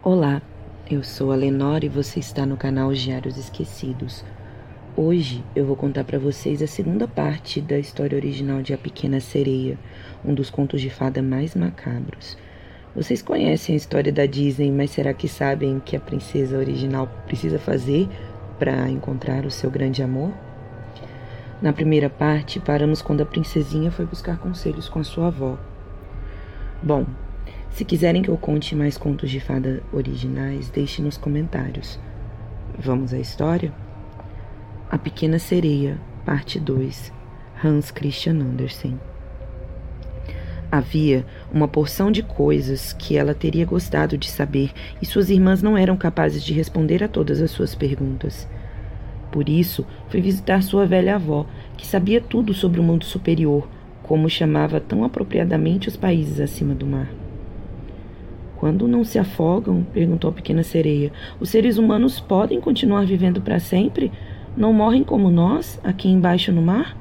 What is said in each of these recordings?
Olá, eu sou a Lenora e você está no canal Diários Esquecidos. Hoje eu vou contar para vocês a segunda parte da história original de A Pequena Sereia, um dos contos de fada mais macabros. Vocês conhecem a história da Disney, mas será que sabem que a princesa original precisa fazer para encontrar o seu grande amor? Na primeira parte, paramos quando a princesinha foi buscar conselhos com a sua avó. Bom, se quiserem que eu conte mais contos de fada originais, deixe nos comentários. Vamos à história? A Pequena Sereia, parte 2, Hans Christian Andersen. Havia uma porção de coisas que ela teria gostado de saber e suas irmãs não eram capazes de responder a todas as suas perguntas. Por isso, foi visitar sua velha avó, que sabia tudo sobre o mundo superior, como chamava tão apropriadamente os países acima do mar. Quando não se afogam? perguntou a pequena sereia. Os seres humanos podem continuar vivendo para sempre? Não morrem como nós, aqui embaixo no mar?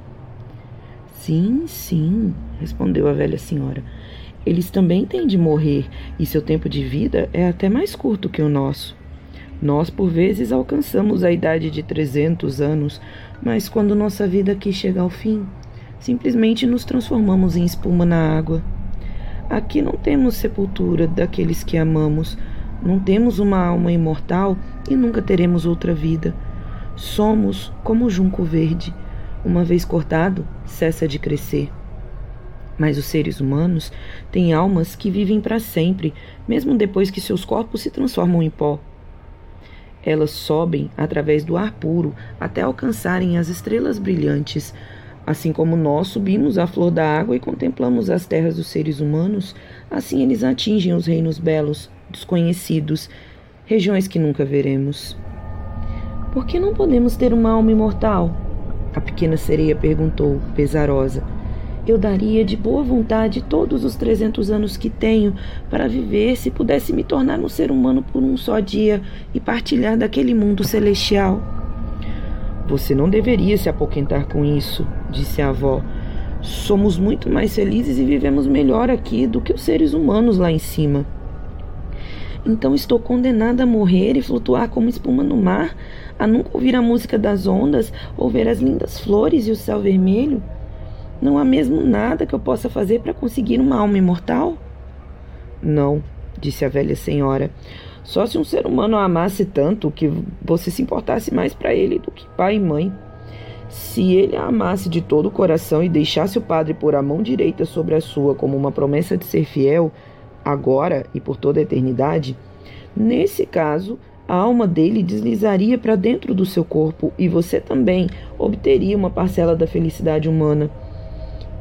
Sim, sim, respondeu a velha senhora. Eles também têm de morrer, e seu tempo de vida é até mais curto que o nosso. Nós, por vezes, alcançamos a idade de 300 anos, mas quando nossa vida aqui chega ao fim, simplesmente nos transformamos em espuma na água. Aqui não temos sepultura daqueles que amamos, não temos uma alma imortal e nunca teremos outra vida. Somos como o junco verde. Uma vez cortado, cessa de crescer. Mas os seres humanos têm almas que vivem para sempre, mesmo depois que seus corpos se transformam em pó. Elas sobem através do ar puro até alcançarem as estrelas brilhantes. Assim como nós subimos à flor da água e contemplamos as terras dos seres humanos, assim eles atingem os reinos belos, desconhecidos, regiões que nunca veremos. Por que não podemos ter uma alma imortal? A pequena sereia perguntou, pesarosa eu daria de boa vontade todos os 300 anos que tenho para viver se pudesse me tornar um ser humano por um só dia e partilhar daquele mundo celestial. Você não deveria se apoquentar com isso, disse a avó. Somos muito mais felizes e vivemos melhor aqui do que os seres humanos lá em cima. Então estou condenada a morrer e flutuar como espuma no mar, a nunca ouvir a música das ondas ou ver as lindas flores e o céu vermelho? Não há mesmo nada que eu possa fazer para conseguir uma alma imortal? Não, disse a velha senhora. Só se um ser humano a amasse tanto que você se importasse mais para ele do que pai e mãe. Se ele a amasse de todo o coração e deixasse o padre pôr a mão direita sobre a sua como uma promessa de ser fiel, agora e por toda a eternidade, nesse caso, a alma dele deslizaria para dentro do seu corpo e você também obteria uma parcela da felicidade humana.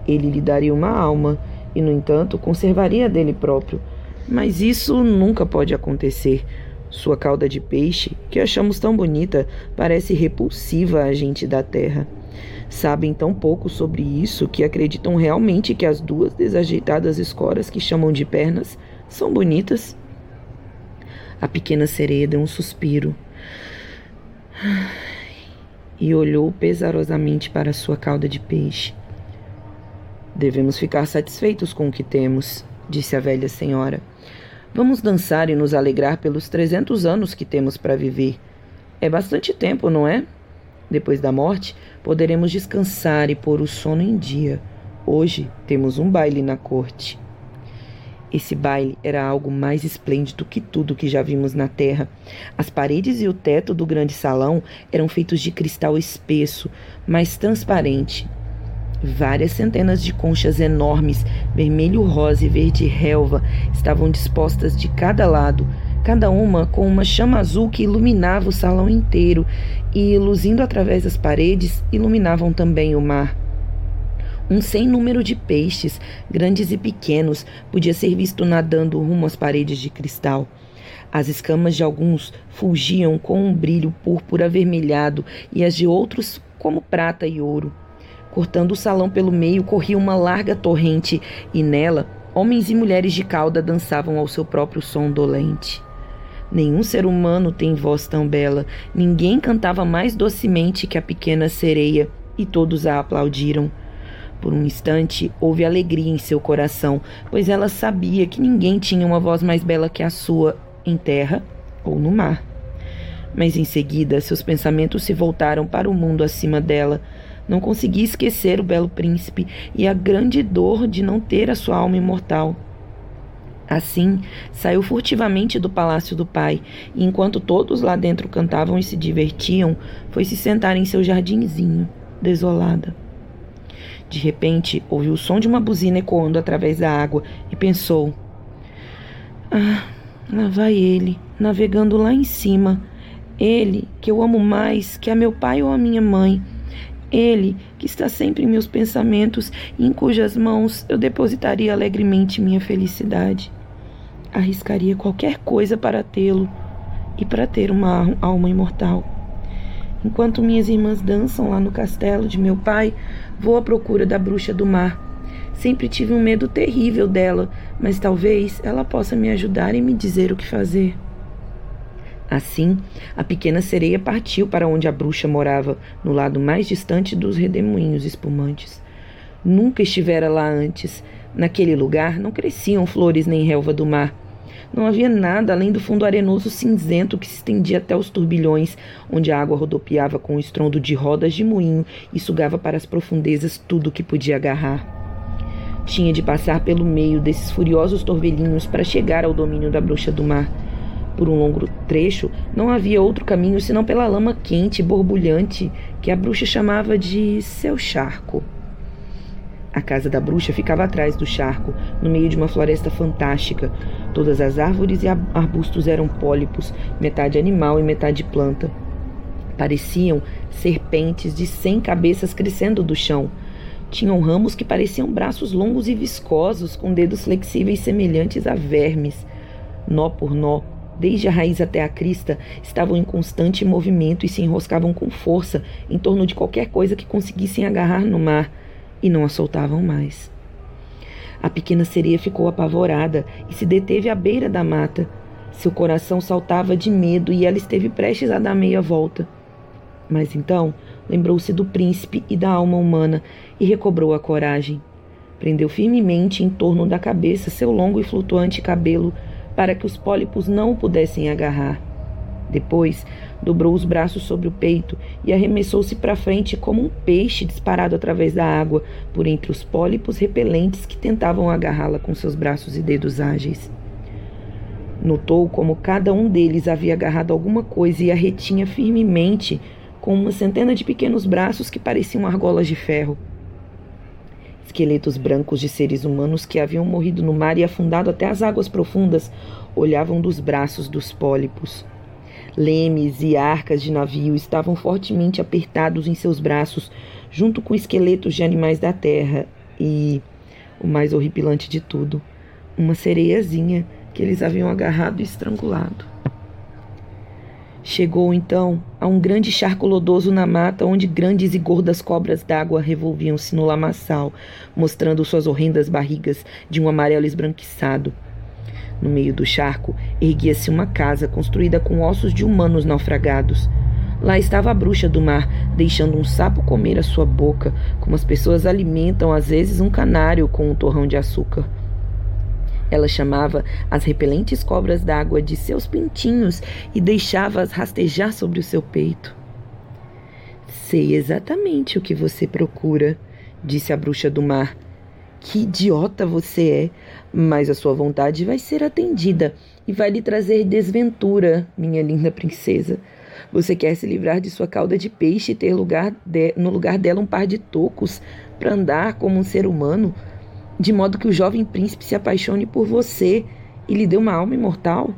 Ele lhe daria uma alma e, no entanto, conservaria a dele próprio. Mas isso nunca pode acontecer. Sua cauda de peixe, que achamos tão bonita, parece repulsiva à gente da terra. Sabem tão pouco sobre isso que acreditam realmente que as duas desajeitadas escoras que chamam de pernas são bonitas. A pequena sereia deu um suspiro e olhou pesarosamente para sua cauda de peixe. Devemos ficar satisfeitos com o que temos, disse a velha senhora. Vamos dançar e nos alegrar pelos trezentos anos que temos para viver. É bastante tempo, não é? Depois da morte, poderemos descansar e pôr o sono em dia. Hoje temos um baile na corte. Esse baile era algo mais esplêndido que tudo que já vimos na terra. As paredes e o teto do grande salão eram feitos de cristal espesso, mas transparente, Várias centenas de conchas enormes, vermelho, rosa e verde relva, estavam dispostas de cada lado, cada uma com uma chama azul que iluminava o salão inteiro e, luzindo através das paredes, iluminavam também o mar. Um sem número de peixes, grandes e pequenos, podia ser visto nadando rumo às paredes de cristal. As escamas de alguns fulgiam com um brilho púrpura avermelhado e as de outros como prata e ouro. Cortando o salão pelo meio, corria uma larga torrente, e nela, homens e mulheres de cauda dançavam ao seu próprio som dolente. Nenhum ser humano tem voz tão bela, ninguém cantava mais docemente que a pequena sereia, e todos a aplaudiram. Por um instante houve alegria em seu coração, pois ela sabia que ninguém tinha uma voz mais bela que a sua, em terra ou no mar. Mas em seguida seus pensamentos se voltaram para o mundo acima dela. Não conseguia esquecer o belo príncipe e a grande dor de não ter a sua alma imortal. Assim, saiu furtivamente do palácio do pai, e enquanto todos lá dentro cantavam e se divertiam, foi se sentar em seu jardinzinho, desolada. De repente, ouviu o som de uma buzina ecoando através da água e pensou: Ah, lá vai ele, navegando lá em cima. Ele, que eu amo mais que a meu pai ou a minha mãe. Ele, que está sempre em meus pensamentos e em cujas mãos eu depositaria alegremente minha felicidade. Arriscaria qualquer coisa para tê-lo e para ter uma alma imortal. Enquanto minhas irmãs dançam lá no castelo de meu pai, vou à procura da bruxa do mar. Sempre tive um medo terrível dela, mas talvez ela possa me ajudar e me dizer o que fazer. Assim, a pequena sereia partiu para onde a bruxa morava, no lado mais distante dos redemoinhos espumantes. Nunca estivera lá antes. Naquele lugar não cresciam flores nem relva do mar. Não havia nada além do fundo arenoso cinzento que se estendia até os turbilhões, onde a água rodopiava com o estrondo de rodas de moinho e sugava para as profundezas tudo o que podia agarrar. Tinha de passar pelo meio desses furiosos torvelinhos para chegar ao domínio da bruxa do mar. Por um longo trecho, não havia outro caminho senão pela lama quente e borbulhante que a bruxa chamava de seu charco. A casa da bruxa ficava atrás do charco, no meio de uma floresta fantástica. Todas as árvores e arbustos eram pólipos, metade animal e metade planta. Pareciam serpentes de cem cabeças crescendo do chão. Tinham ramos que pareciam braços longos e viscosos, com dedos flexíveis semelhantes a vermes. Nó por nó, desde a raiz até a crista, estavam em constante movimento e se enroscavam com força em torno de qualquer coisa que conseguissem agarrar no mar e não a soltavam mais. A pequena sereia ficou apavorada e se deteve à beira da mata. Seu coração saltava de medo e ela esteve prestes a dar meia volta. Mas então lembrou-se do príncipe e da alma humana e recobrou a coragem. Prendeu firmemente em torno da cabeça seu longo e flutuante cabelo para que os pólipos não o pudessem agarrar. Depois, dobrou os braços sobre o peito e arremessou-se para frente como um peixe disparado através da água por entre os pólipos repelentes que tentavam agarrá-la com seus braços e dedos ágeis. Notou como cada um deles havia agarrado alguma coisa e a retinha firmemente com uma centena de pequenos braços que pareciam argolas de ferro. Esqueletos brancos de seres humanos que haviam morrido no mar e afundado até as águas profundas olhavam dos braços dos pólipos. Lemes e arcas de navio estavam fortemente apertados em seus braços, junto com esqueletos de animais da terra e, o mais horripilante de tudo, uma sereiazinha que eles haviam agarrado e estrangulado. Chegou então a um grande charco lodoso na mata, onde grandes e gordas cobras d'água revolviam-se no lamaçal, mostrando suas horrendas barrigas de um amarelo esbranquiçado. No meio do charco erguia-se uma casa construída com ossos de humanos naufragados. Lá estava a bruxa do mar, deixando um sapo comer a sua boca, como as pessoas alimentam às vezes um canário com um torrão de açúcar. Ela chamava as repelentes cobras d'água de seus pintinhos e deixava-as rastejar sobre o seu peito. Sei exatamente o que você procura, disse a bruxa do mar. Que idiota você é! Mas a sua vontade vai ser atendida e vai lhe trazer desventura, minha linda princesa. Você quer se livrar de sua cauda de peixe e ter lugar de, no lugar dela um par de tocos para andar como um ser humano, de modo que o jovem príncipe se apaixone por você e lhe dê uma alma imortal?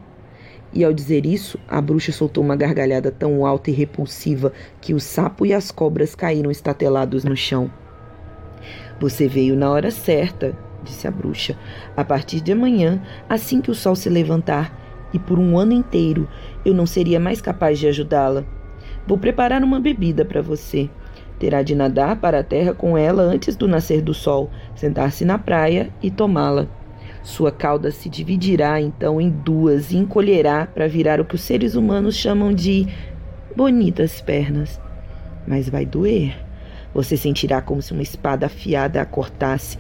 E ao dizer isso, a bruxa soltou uma gargalhada tão alta e repulsiva que o sapo e as cobras caíram estatelados no chão. Você veio na hora certa, disse a bruxa. A partir de amanhã, assim que o sol se levantar, e por um ano inteiro, eu não seria mais capaz de ajudá-la. Vou preparar uma bebida para você. Terá de nadar para a terra com ela antes do nascer do sol, sentar-se na praia e tomá-la. Sua cauda se dividirá então em duas e encolherá para virar o que os seres humanos chamam de bonitas pernas. Mas vai doer. Você sentirá como se uma espada afiada a cortasse.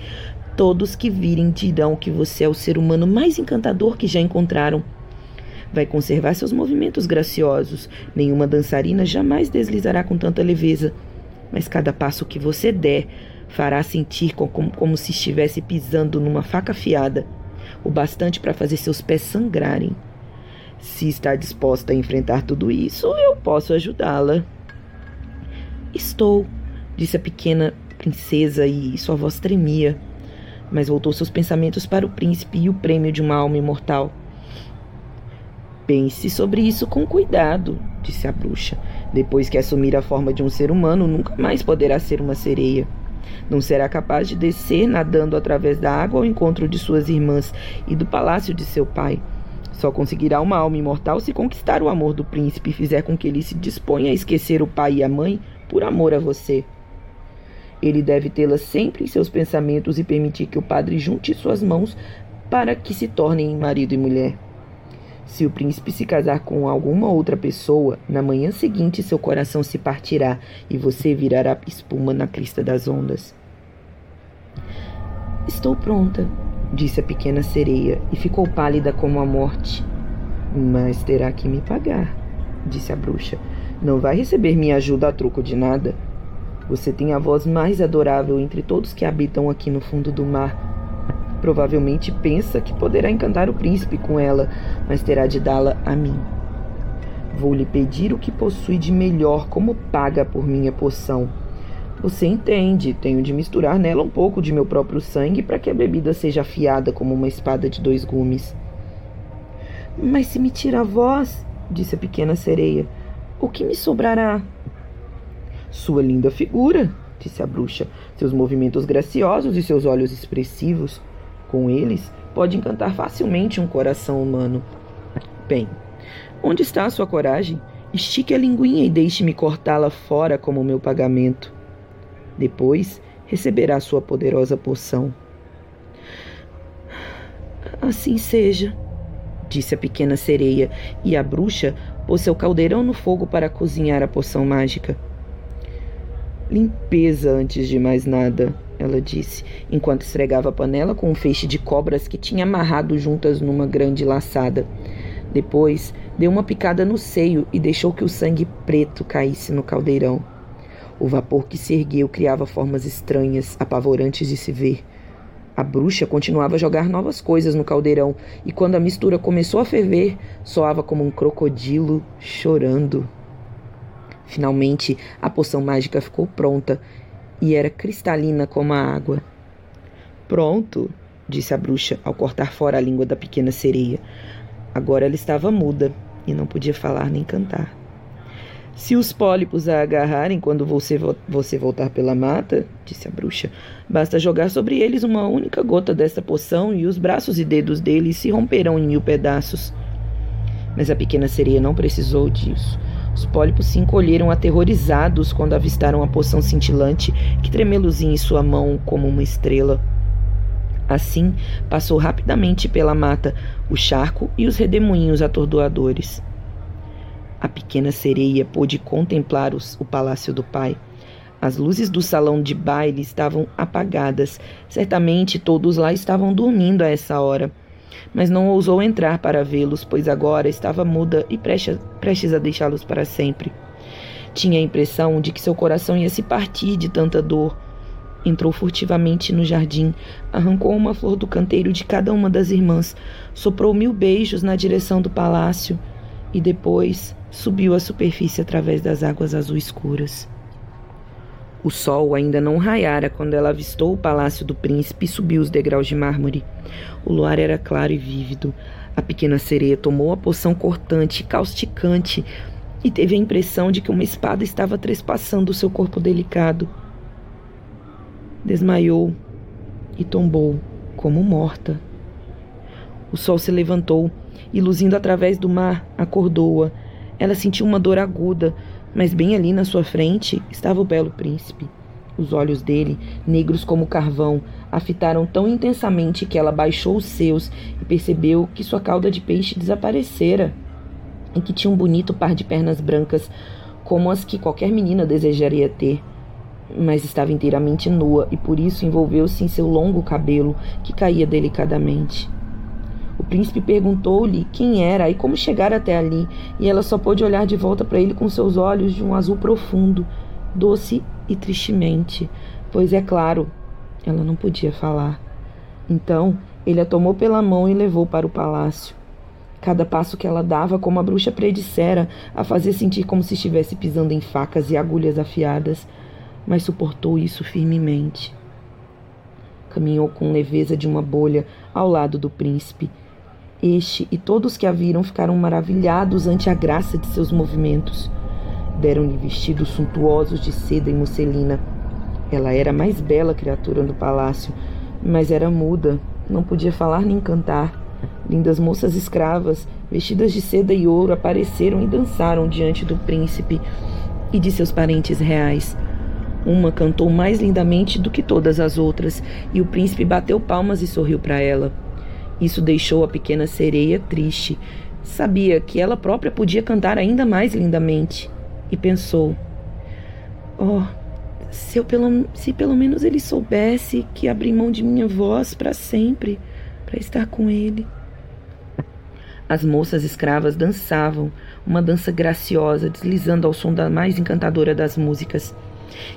Todos que virem dirão que você é o ser humano mais encantador que já encontraram. vai conservar seus movimentos graciosos. Nenhuma dançarina jamais deslizará com tanta leveza. Mas cada passo que você der fará sentir como, como se estivesse pisando numa faca afiada, o bastante para fazer seus pés sangrarem. Se está disposta a enfrentar tudo isso, eu posso ajudá-la. Estou, disse a pequena princesa e sua voz tremia, mas voltou seus pensamentos para o príncipe e o prêmio de uma alma imortal. Pense sobre isso com cuidado, disse a bruxa. Depois que assumir a forma de um ser humano, nunca mais poderá ser uma sereia. Não será capaz de descer nadando através da água ao encontro de suas irmãs e do palácio de seu pai. Só conseguirá uma alma imortal se conquistar o amor do príncipe e fizer com que ele se disponha a esquecer o pai e a mãe por amor a você. Ele deve tê-la sempre em seus pensamentos e permitir que o padre junte suas mãos para que se tornem marido e mulher. Se o príncipe se casar com alguma outra pessoa, na manhã seguinte seu coração se partirá e você virará espuma na crista das ondas. Estou pronta, disse a pequena sereia e ficou pálida como a morte. Mas terá que me pagar, disse a bruxa. Não vai receber minha ajuda a troco de nada. Você tem a voz mais adorável entre todos que habitam aqui no fundo do mar Provavelmente pensa que poderá encantar o príncipe com ela, mas terá de dá-la a mim. Vou lhe pedir o que possui de melhor como paga por minha poção. Você entende, tenho de misturar nela um pouco de meu próprio sangue para que a bebida seja afiada como uma espada de dois gumes. Mas se me tira a voz, disse a pequena sereia, o que me sobrará? Sua linda figura, disse a bruxa, seus movimentos graciosos e seus olhos expressivos. Com eles, pode encantar facilmente um coração humano. Bem, onde está a sua coragem? Estique a linguinha e deixe-me cortá-la fora como meu pagamento. Depois receberá sua poderosa poção. Assim seja, disse a pequena sereia, e a bruxa pôs seu caldeirão no fogo para cozinhar a poção mágica. Limpeza antes de mais nada, ela disse, enquanto esfregava a panela com um feixe de cobras que tinha amarrado juntas numa grande laçada. Depois, deu uma picada no seio e deixou que o sangue preto caísse no caldeirão. O vapor que se ergueu criava formas estranhas, apavorantes de se ver. A bruxa continuava a jogar novas coisas no caldeirão, e quando a mistura começou a ferver, soava como um crocodilo chorando. Finalmente, a poção mágica ficou pronta e era cristalina como a água. Pronto, disse a bruxa ao cortar fora a língua da pequena sereia. Agora ela estava muda e não podia falar nem cantar. Se os pólipos a agarrarem quando você, você voltar pela mata, disse a bruxa, basta jogar sobre eles uma única gota dessa poção e os braços e dedos deles se romperão em mil pedaços. Mas a pequena sereia não precisou disso. Os pólipos se encolheram aterrorizados quando avistaram a poção cintilante que tremeluzia em sua mão como uma estrela. Assim, passou rapidamente pela mata, o charco e os redemoinhos atordoadores. A pequena sereia pôde contemplar os, o palácio do pai. As luzes do salão de baile estavam apagadas. Certamente todos lá estavam dormindo a essa hora mas não ousou entrar para vê-los, pois agora estava muda e prestes a deixá-los para sempre. Tinha a impressão de que seu coração ia se partir de tanta dor. Entrou furtivamente no jardim, arrancou uma flor do canteiro de cada uma das irmãs, soprou mil beijos na direção do palácio e depois subiu à superfície através das águas azul escuras. O sol ainda não raiara quando ela avistou o palácio do príncipe e subiu os degraus de mármore. O luar era claro e vívido. A pequena sereia tomou a poção cortante e causticante e teve a impressão de que uma espada estava trespassando seu corpo delicado. Desmaiou e tombou como morta. O sol se levantou e, luzindo através do mar, acordou-a. Ela sentiu uma dor aguda, mas bem ali na sua frente estava o belo príncipe. Os olhos dele, negros como carvão, a fitaram tão intensamente que ela baixou os seus e percebeu que sua cauda de peixe desaparecera e que tinha um bonito par de pernas brancas, como as que qualquer menina desejaria ter. Mas estava inteiramente nua e por isso envolveu-se em seu longo cabelo, que caía delicadamente. O príncipe perguntou-lhe quem era e como chegar até ali, e ela só pôde olhar de volta para ele com seus olhos de um azul profundo, doce e tristemente, pois é claro, ela não podia falar. Então, ele a tomou pela mão e levou para o palácio. Cada passo que ela dava, como a bruxa predissera, a fazia sentir como se estivesse pisando em facas e agulhas afiadas, mas suportou isso firmemente. Caminhou com leveza de uma bolha ao lado do príncipe. Este e todos que a viram ficaram maravilhados ante a graça de seus movimentos. Deram-lhe vestidos suntuosos de seda e musselina. Ela era a mais bela criatura do palácio, mas era muda, não podia falar nem cantar. Lindas moças escravas, vestidas de seda e ouro, apareceram e dançaram diante do príncipe e de seus parentes reais. Uma cantou mais lindamente do que todas as outras, e o príncipe bateu palmas e sorriu para ela. Isso deixou a pequena sereia triste. Sabia que ela própria podia cantar ainda mais lindamente. E pensou: Oh, se, eu pelo, se pelo menos ele soubesse que abri mão de minha voz para sempre para estar com ele. As moças escravas dançavam, uma dança graciosa, deslizando ao som da mais encantadora das músicas.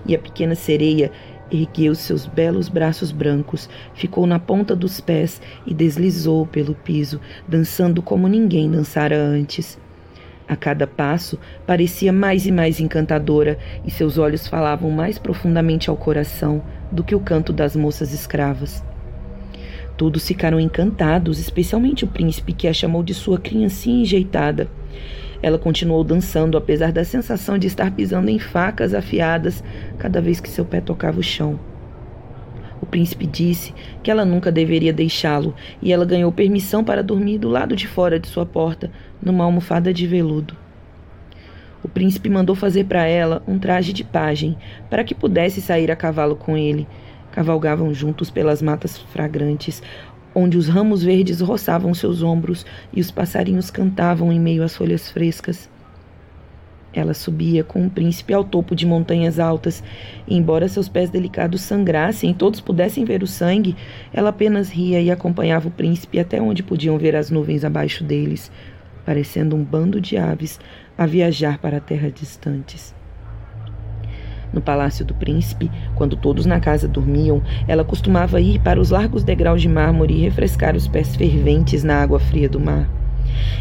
E a pequena sereia ergueu seus belos braços brancos, ficou na ponta dos pés e deslizou pelo piso, dançando como ninguém dançara antes. A cada passo parecia mais e mais encantadora, e seus olhos falavam mais profundamente ao coração do que o canto das moças escravas. Todos ficaram encantados, especialmente o príncipe, que a chamou de sua criancinha enjeitada. Ela continuou dançando, apesar da sensação de estar pisando em facas afiadas cada vez que seu pé tocava o chão. O príncipe disse que ela nunca deveria deixá-lo e ela ganhou permissão para dormir do lado de fora de sua porta, numa almofada de veludo. O príncipe mandou fazer para ela um traje de pajem, para que pudesse sair a cavalo com ele, Cavalgavam juntos pelas matas fragrantes, onde os ramos verdes roçavam seus ombros e os passarinhos cantavam em meio às folhas frescas. Ela subia com o príncipe ao topo de montanhas altas, e embora seus pés delicados sangrassem e todos pudessem ver o sangue, ela apenas ria e acompanhava o príncipe até onde podiam ver as nuvens abaixo deles, parecendo um bando de aves a viajar para terras distantes. No palácio do príncipe, quando todos na casa dormiam, ela costumava ir para os largos degraus de mármore e refrescar os pés ferventes na água fria do mar.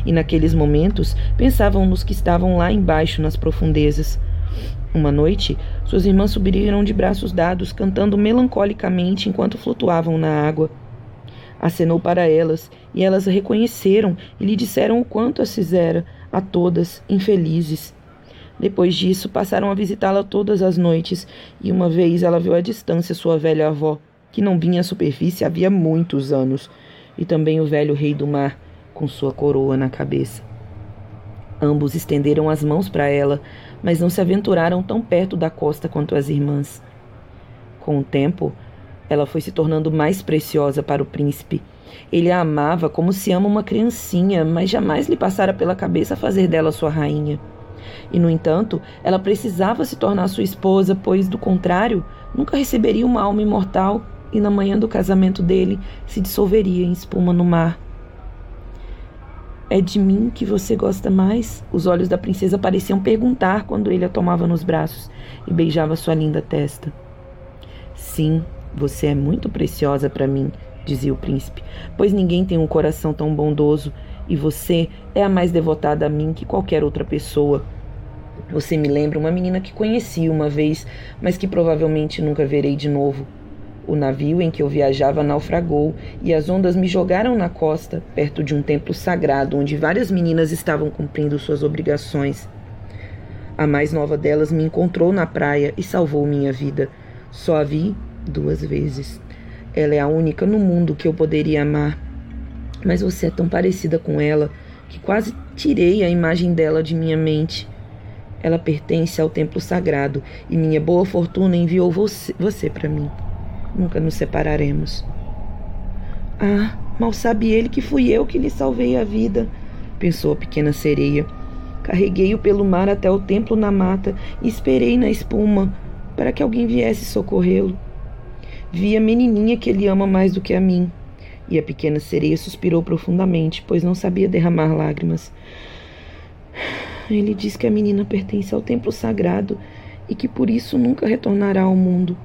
E naqueles momentos pensavam nos que estavam lá embaixo nas profundezas. Uma noite, suas irmãs subiram de braços dados, cantando melancolicamente enquanto flutuavam na água. Acenou para elas, e elas a reconheceram e lhe disseram o quanto as fizera, a todas, infelizes. Depois disso, passaram a visitá-la todas as noites, e uma vez ela viu à distância sua velha avó, que não vinha à superfície havia muitos anos, e também o velho rei do mar, com sua coroa na cabeça. Ambos estenderam as mãos para ela, mas não se aventuraram tão perto da costa quanto as irmãs. Com o tempo, ela foi se tornando mais preciosa para o príncipe. Ele a amava como se ama uma criancinha, mas jamais lhe passara pela cabeça fazer dela sua rainha. E, no entanto, ela precisava se tornar sua esposa, pois, do contrário, nunca receberia uma alma imortal e, na manhã do casamento dele, se dissolveria em espuma no mar. É de mim que você gosta mais? Os olhos da princesa pareciam perguntar quando ele a tomava nos braços e beijava sua linda testa. Sim, você é muito preciosa para mim, dizia o príncipe, pois ninguém tem um coração tão bondoso e você é a mais devotada a mim que qualquer outra pessoa. Você me lembra uma menina que conheci uma vez, mas que provavelmente nunca verei de novo. O navio em que eu viajava naufragou e as ondas me jogaram na costa, perto de um templo sagrado onde várias meninas estavam cumprindo suas obrigações. A mais nova delas me encontrou na praia e salvou minha vida. Só a vi duas vezes. Ela é a única no mundo que eu poderia amar. Mas você é tão parecida com ela que quase tirei a imagem dela de minha mente. Ela pertence ao templo sagrado e minha boa fortuna enviou você, você para mim. Nunca nos separaremos. Ah, mal sabe ele que fui eu que lhe salvei a vida, pensou a pequena sereia. Carreguei-o pelo mar até o templo na mata e esperei na espuma para que alguém viesse socorrê-lo. Vi a menininha que ele ama mais do que a mim E a pequena sereia suspirou profundamente, pois não sabia derramar lágrimas. Ele diz que a menina pertence ao templo sagrado e que por isso nunca retornará ao mundo.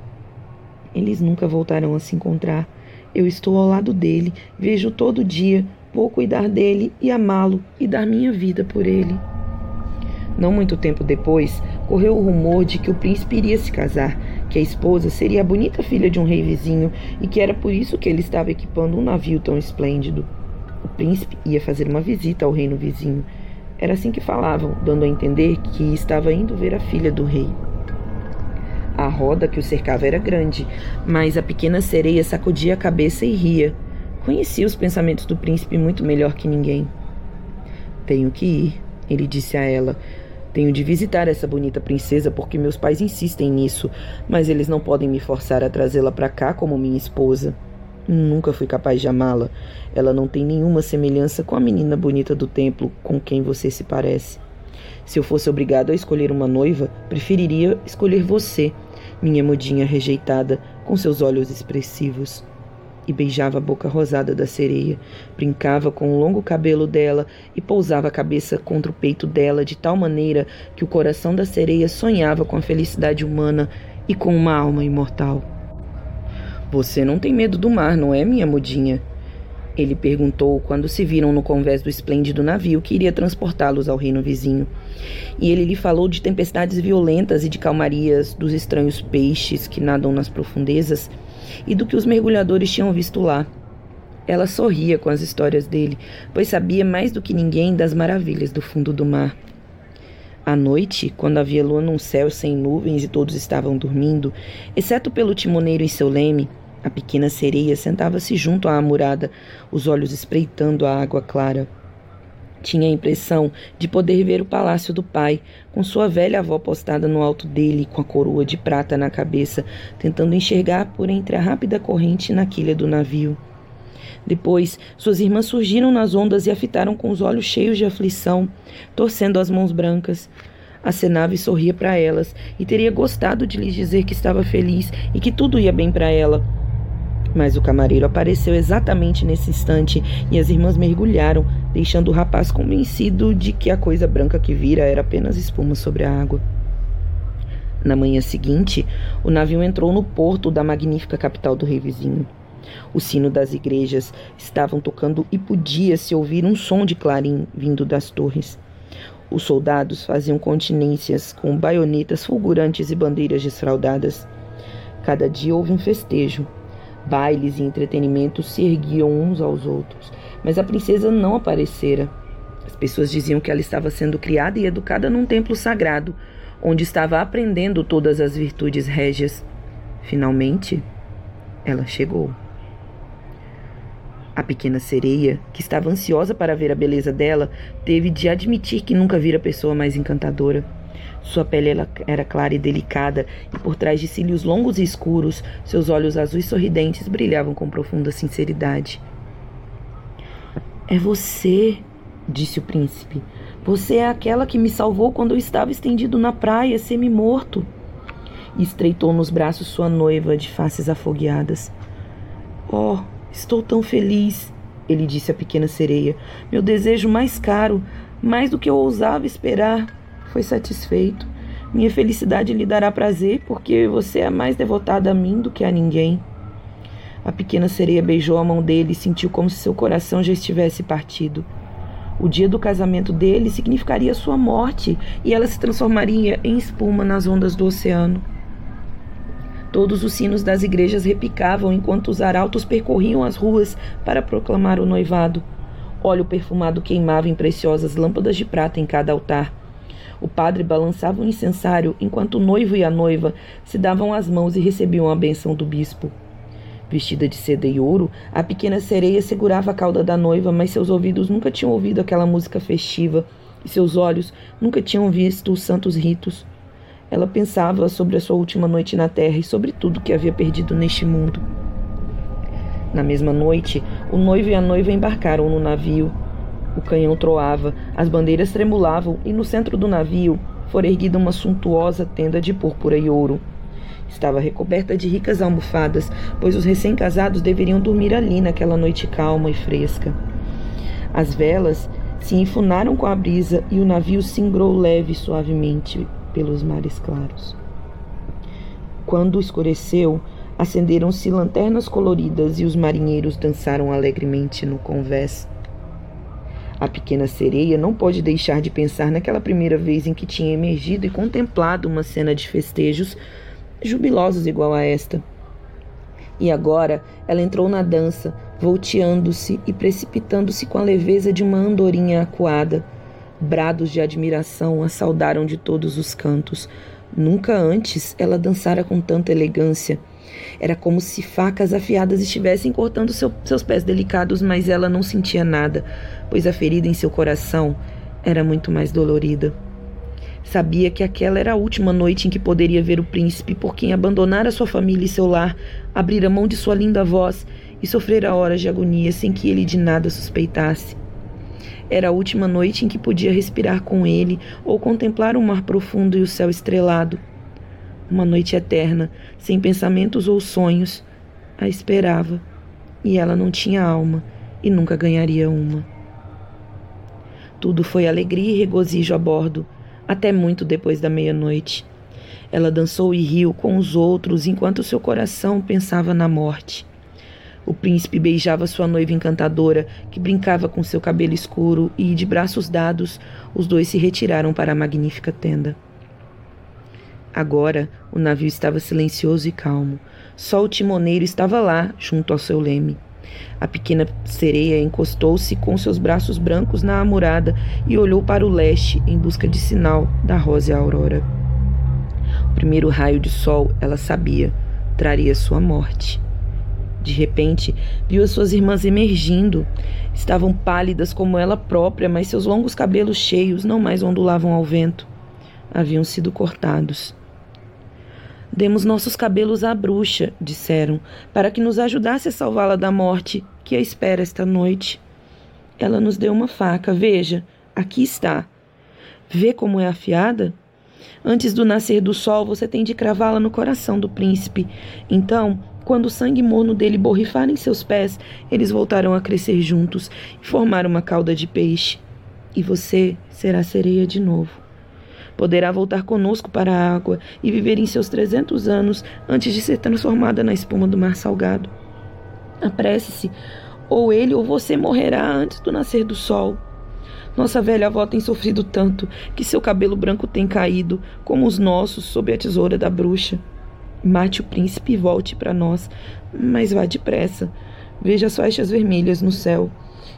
Eles nunca voltarão a se encontrar. Eu estou ao lado dele, vejo todo dia, vou cuidar dele e amá-lo e dar minha vida por ele. Não muito tempo depois, correu o rumor de que o príncipe iria se casar, que a esposa seria a bonita filha de um rei vizinho e que era por isso que ele estava equipando um navio tão esplêndido. O príncipe ia fazer uma visita ao reino vizinho. Era assim que falavam, dando a entender que estava indo ver a filha do rei. A roda que o cercava era grande, mas a pequena sereia sacudia a cabeça e ria. Conhecia os pensamentos do príncipe muito melhor que ninguém. Tenho que ir, ele disse a ela, tenho de visitar essa bonita princesa porque meus pais insistem nisso, mas eles não podem me forçar a trazê-la para cá como minha esposa. Nunca fui capaz de amá-la. Ela não tem nenhuma semelhança com a menina bonita do templo com quem você se parece. Se eu fosse obrigado a escolher uma noiva, preferiria escolher você, minha mudinha rejeitada, com seus olhos expressivos e beijava a boca rosada da sereia, brincava com o longo cabelo dela e pousava a cabeça contra o peito dela de tal maneira que o coração da sereia sonhava com a felicidade humana e com uma alma imortal. Você não tem medo do mar, não é, minha mudinha? Ele perguntou quando se viram no convés do esplêndido navio que iria transportá-los ao reino vizinho. E ele lhe falou de tempestades violentas e de calmarias dos estranhos peixes que nadam nas profundezas e do que os mergulhadores tinham visto lá. Ela sorria com as histórias dele, pois sabia mais do que ninguém das maravilhas do fundo do mar. À noite, quando havia lua num céu sem nuvens e todos estavam dormindo, exceto pelo timoneiro e seu leme, a pequena sereia sentava-se junto à amurada, os olhos espreitando a água clara. Tinha a impressão de poder ver o palácio do pai, com sua velha avó postada no alto dele, com a coroa de prata na cabeça, tentando enxergar por entre a rápida corrente na quilha do navio. Depois, suas irmãs surgiram nas ondas e a fitaram com os olhos cheios de aflição, torcendo as mãos brancas. Acenava e sorria para elas, e teria gostado de lhes dizer que estava feliz e que tudo ia bem para ela mas o camareiro apareceu exatamente nesse instante e as irmãs mergulharam, deixando o rapaz convencido de que a coisa branca que vira era apenas espuma sobre a água. Na manhã seguinte, o navio entrou no porto da magnífica capital do rei vizinho. O sino das igrejas estavam tocando e podia-se ouvir um som de clarim vindo das torres. Os soldados faziam continências com baionetas fulgurantes e bandeiras desfraldadas. Cada dia houve um festejo, Bailes e entretenimentos se erguiam uns aos outros, mas a princesa não aparecera. As pessoas diziam que ela estava sendo criada e educada num templo sagrado, onde estava aprendendo todas as virtudes régias. Finalmente, ela chegou. A pequena sereia, que estava ansiosa para ver a beleza dela, teve de admitir que nunca vira pessoa mais encantadora. Sua pele era clara e delicada, e por trás de cílios longos e escuros, seus olhos azuis sorridentes brilhavam com profunda sinceridade. É você, disse o príncipe. Você é aquela que me salvou quando eu estava estendido na praia, semi-morto. E estreitou nos braços sua noiva de faces afogueadas. Oh, estou tão feliz, ele disse à pequena sereia. Meu desejo mais caro, mais do que eu ousava esperar foi satisfeito. Minha felicidade lhe dará prazer, porque você é mais devotada a mim do que a ninguém. A pequena sereia beijou a mão dele e sentiu como se seu coração já estivesse partido. O dia do casamento dele significaria sua morte e ela se transformaria em espuma nas ondas do oceano. Todos os sinos das igrejas repicavam enquanto os arautos percorriam as ruas para proclamar o noivado. Óleo perfumado queimava em preciosas lâmpadas de prata em cada altar. O padre balançava o incensário enquanto o noivo e a noiva se davam as mãos e recebiam a benção do bispo. Vestida de seda e ouro, a pequena sereia segurava a cauda da noiva, mas seus ouvidos nunca tinham ouvido aquela música festiva e seus olhos nunca tinham visto os santos ritos. Ela pensava sobre a sua última noite na terra e sobre tudo que havia perdido neste mundo. Na mesma noite, o noivo e a noiva embarcaram no navio o canhão troava, as bandeiras tremulavam e no centro do navio fora erguida uma suntuosa tenda de púrpura e ouro. Estava recoberta de ricas almofadas, pois os recém-casados deveriam dormir ali naquela noite calma e fresca. As velas se enfunaram com a brisa e o navio singrou leve e suavemente pelos mares claros. Quando escureceu, acenderam-se lanternas coloridas e os marinheiros dançaram alegremente no convés. A pequena sereia não pode deixar de pensar naquela primeira vez em que tinha emergido e contemplado uma cena de festejos jubilosos igual a esta. E agora ela entrou na dança, volteando-se e precipitando-se com a leveza de uma andorinha acuada. Brados de admiração a saudaram de todos os cantos. Nunca antes ela dançara com tanta elegância. Era como se facas afiadas estivessem cortando seu, seus pés delicados, mas ela não sentia nada, pois a ferida em seu coração era muito mais dolorida. Sabia que aquela era a última noite em que poderia ver o príncipe, por quem abandonara sua família e seu lar, abrir a mão de sua linda voz e sofrer horas de agonia sem que ele de nada suspeitasse. Era a última noite em que podia respirar com ele ou contemplar o mar profundo e o céu estrelado. Uma noite eterna, sem pensamentos ou sonhos, a esperava, e ela não tinha alma e nunca ganharia uma. Tudo foi alegria e regozijo a bordo, até muito depois da meia-noite. Ela dançou e riu com os outros enquanto seu coração pensava na morte. O príncipe beijava sua noiva encantadora, que brincava com seu cabelo escuro, e, de braços dados, os dois se retiraram para a magnífica tenda. Agora o navio estava silencioso e calmo. Só o timoneiro estava lá, junto ao seu leme. A pequena sereia encostou-se com seus braços brancos na amurada e olhou para o leste em busca de sinal da rosa aurora. O primeiro raio de sol, ela sabia, traria sua morte. De repente, viu as suas irmãs emergindo. Estavam pálidas como ela própria, mas seus longos cabelos cheios não mais ondulavam ao vento. Haviam sido cortados. Demos nossos cabelos à bruxa, disseram, para que nos ajudasse a salvá-la da morte que a espera esta noite. Ela nos deu uma faca, veja, aqui está. Vê como é afiada? Antes do nascer do sol, você tem de cravá-la no coração do príncipe. Então, quando o sangue morno dele borrifar em seus pés, eles voltarão a crescer juntos e formar uma cauda de peixe. E você será sereia de novo. Poderá voltar conosco para a água e viver em seus trezentos anos antes de ser transformada na espuma do mar salgado. Apresse-se, ou ele ou você morrerá antes do nascer do sol. Nossa velha avó tem sofrido tanto que seu cabelo branco tem caído, como os nossos, sob a tesoura da bruxa. Mate o príncipe e volte para nós, mas vá depressa. Veja as faixas vermelhas no céu.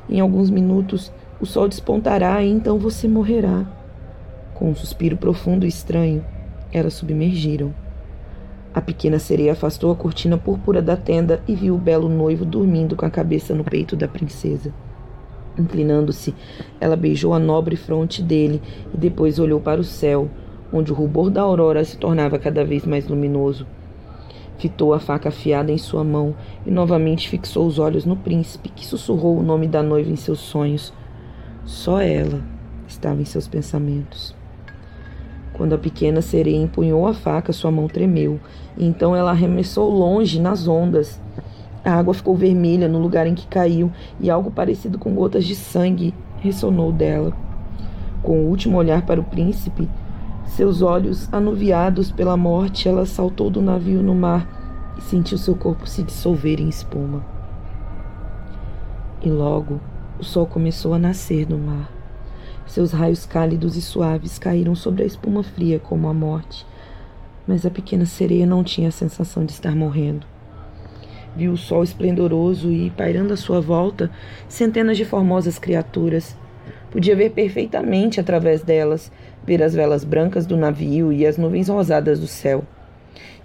Em alguns minutos o sol despontará e então você morrerá. Com um suspiro profundo e estranho, elas submergiram. A pequena sereia afastou a cortina púrpura da tenda e viu o belo noivo dormindo com a cabeça no peito da princesa. Inclinando-se, ela beijou a nobre fronte dele e depois olhou para o céu, onde o rubor da aurora se tornava cada vez mais luminoso. Fitou a faca afiada em sua mão e novamente fixou os olhos no príncipe, que sussurrou o nome da noiva em seus sonhos. Só ela estava em seus pensamentos. Quando a pequena sereia empunhou a faca, sua mão tremeu, e então ela arremessou longe nas ondas. A água ficou vermelha no lugar em que caiu, e algo parecido com gotas de sangue ressonou dela. Com o último olhar para o príncipe, seus olhos anuviados pela morte, ela saltou do navio no mar e sentiu seu corpo se dissolver em espuma. E logo o sol começou a nascer no mar. Seus raios cálidos e suaves caíram sobre a espuma fria como a morte. Mas a pequena sereia não tinha a sensação de estar morrendo. Viu o sol esplendoroso e, pairando à sua volta, centenas de formosas criaturas. Podia ver perfeitamente através delas, ver as velas brancas do navio e as nuvens rosadas do céu.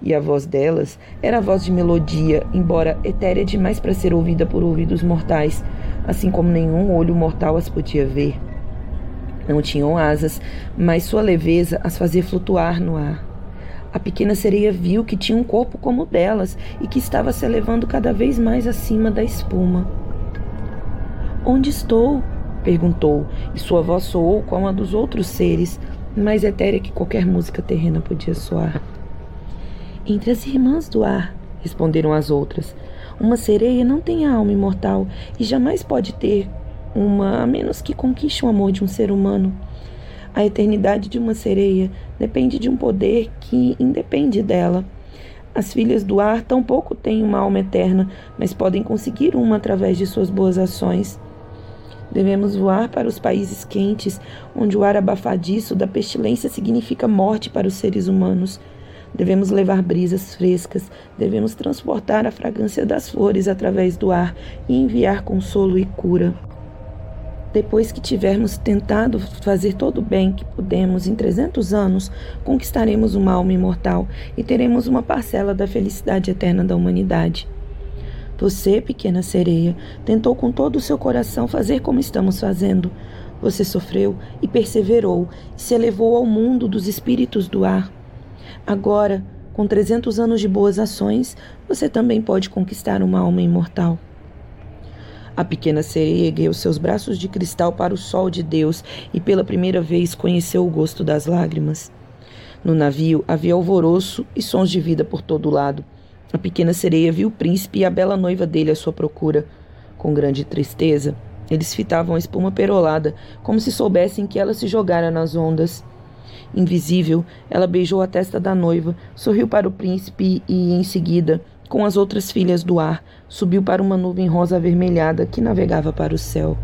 E a voz delas era a voz de melodia, embora etérea demais para ser ouvida por ouvidos mortais, assim como nenhum olho mortal as podia ver. Não tinham asas, mas sua leveza as fazia flutuar no ar. A pequena sereia viu que tinha um corpo como o delas e que estava se elevando cada vez mais acima da espuma. Onde estou? perguntou, e sua voz soou como a dos outros seres, mais etérea que qualquer música terrena podia soar. Entre as irmãs do ar, responderam as outras. Uma sereia não tem alma imortal e jamais pode ter uma, a menos que conquiste o amor de um ser humano. A eternidade de uma sereia depende de um poder que independe dela. As filhas do ar tampouco têm uma alma eterna, mas podem conseguir uma através de suas boas ações. Devemos voar para os países quentes, onde o ar abafadiço da pestilência significa morte para os seres humanos. Devemos levar brisas frescas, devemos transportar a fragrância das flores através do ar e enviar consolo e cura. Depois que tivermos tentado fazer todo o bem que pudemos em 300 anos, conquistaremos uma alma imortal e teremos uma parcela da felicidade eterna da humanidade. Você, pequena sereia, tentou com todo o seu coração fazer como estamos fazendo. Você sofreu e perseverou e se elevou ao mundo dos espíritos do ar. Agora, com 300 anos de boas ações, você também pode conquistar uma alma imortal. A pequena sereia ergueu seus braços de cristal para o sol de Deus e pela primeira vez conheceu o gosto das lágrimas. No navio havia alvoroço e sons de vida por todo lado. A pequena sereia viu o príncipe e a bela noiva dele à sua procura. Com grande tristeza, eles fitavam a espuma perolada, como se soubessem que ela se jogara nas ondas. Invisível, ela beijou a testa da noiva, sorriu para o príncipe e, em seguida, com as outras filhas do ar, subiu para uma nuvem rosa avermelhada que navegava para o céu.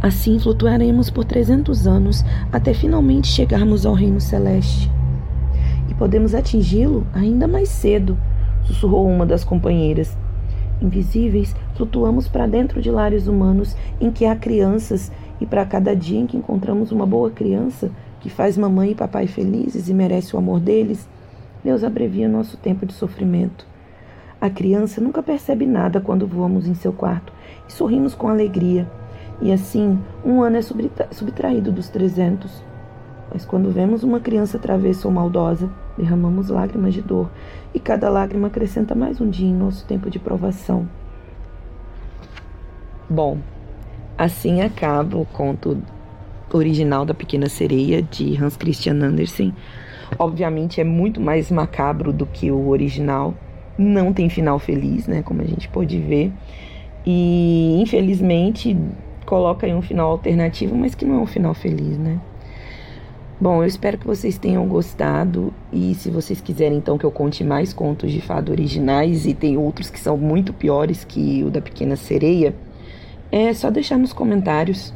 Assim flutuaremos por trezentos anos até finalmente chegarmos ao reino celeste. E podemos atingi-lo ainda mais cedo, sussurrou uma das companheiras. Invisíveis, flutuamos para dentro de lares humanos em que há crianças, e para cada dia em que encontramos uma boa criança que faz mamãe e papai felizes e merece o amor deles, Deus abrevia nosso tempo de sofrimento. A criança nunca percebe nada quando voamos em seu quarto e sorrimos com alegria. E assim, um ano é subtraído dos trezentos. Mas quando vemos uma criança travessa ou maldosa, derramamos lágrimas de dor, e cada lágrima acrescenta mais um dia em nosso tempo de provação. Bom, assim acaba o conto original da Pequena Sereia de Hans Christian Andersen. Obviamente é muito mais macabro do que o original. Não tem final feliz, né? Como a gente pôde ver. E infelizmente coloca aí um final alternativo, mas que não é um final feliz, né? Bom, eu espero que vocês tenham gostado e se vocês quiserem então que eu conte mais contos de fado originais e tem outros que são muito piores que o da Pequena Sereia, é só deixar nos comentários.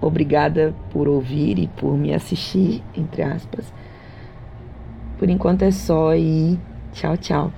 Obrigada por ouvir e por me assistir, entre aspas. Por enquanto é só e tchau, tchau.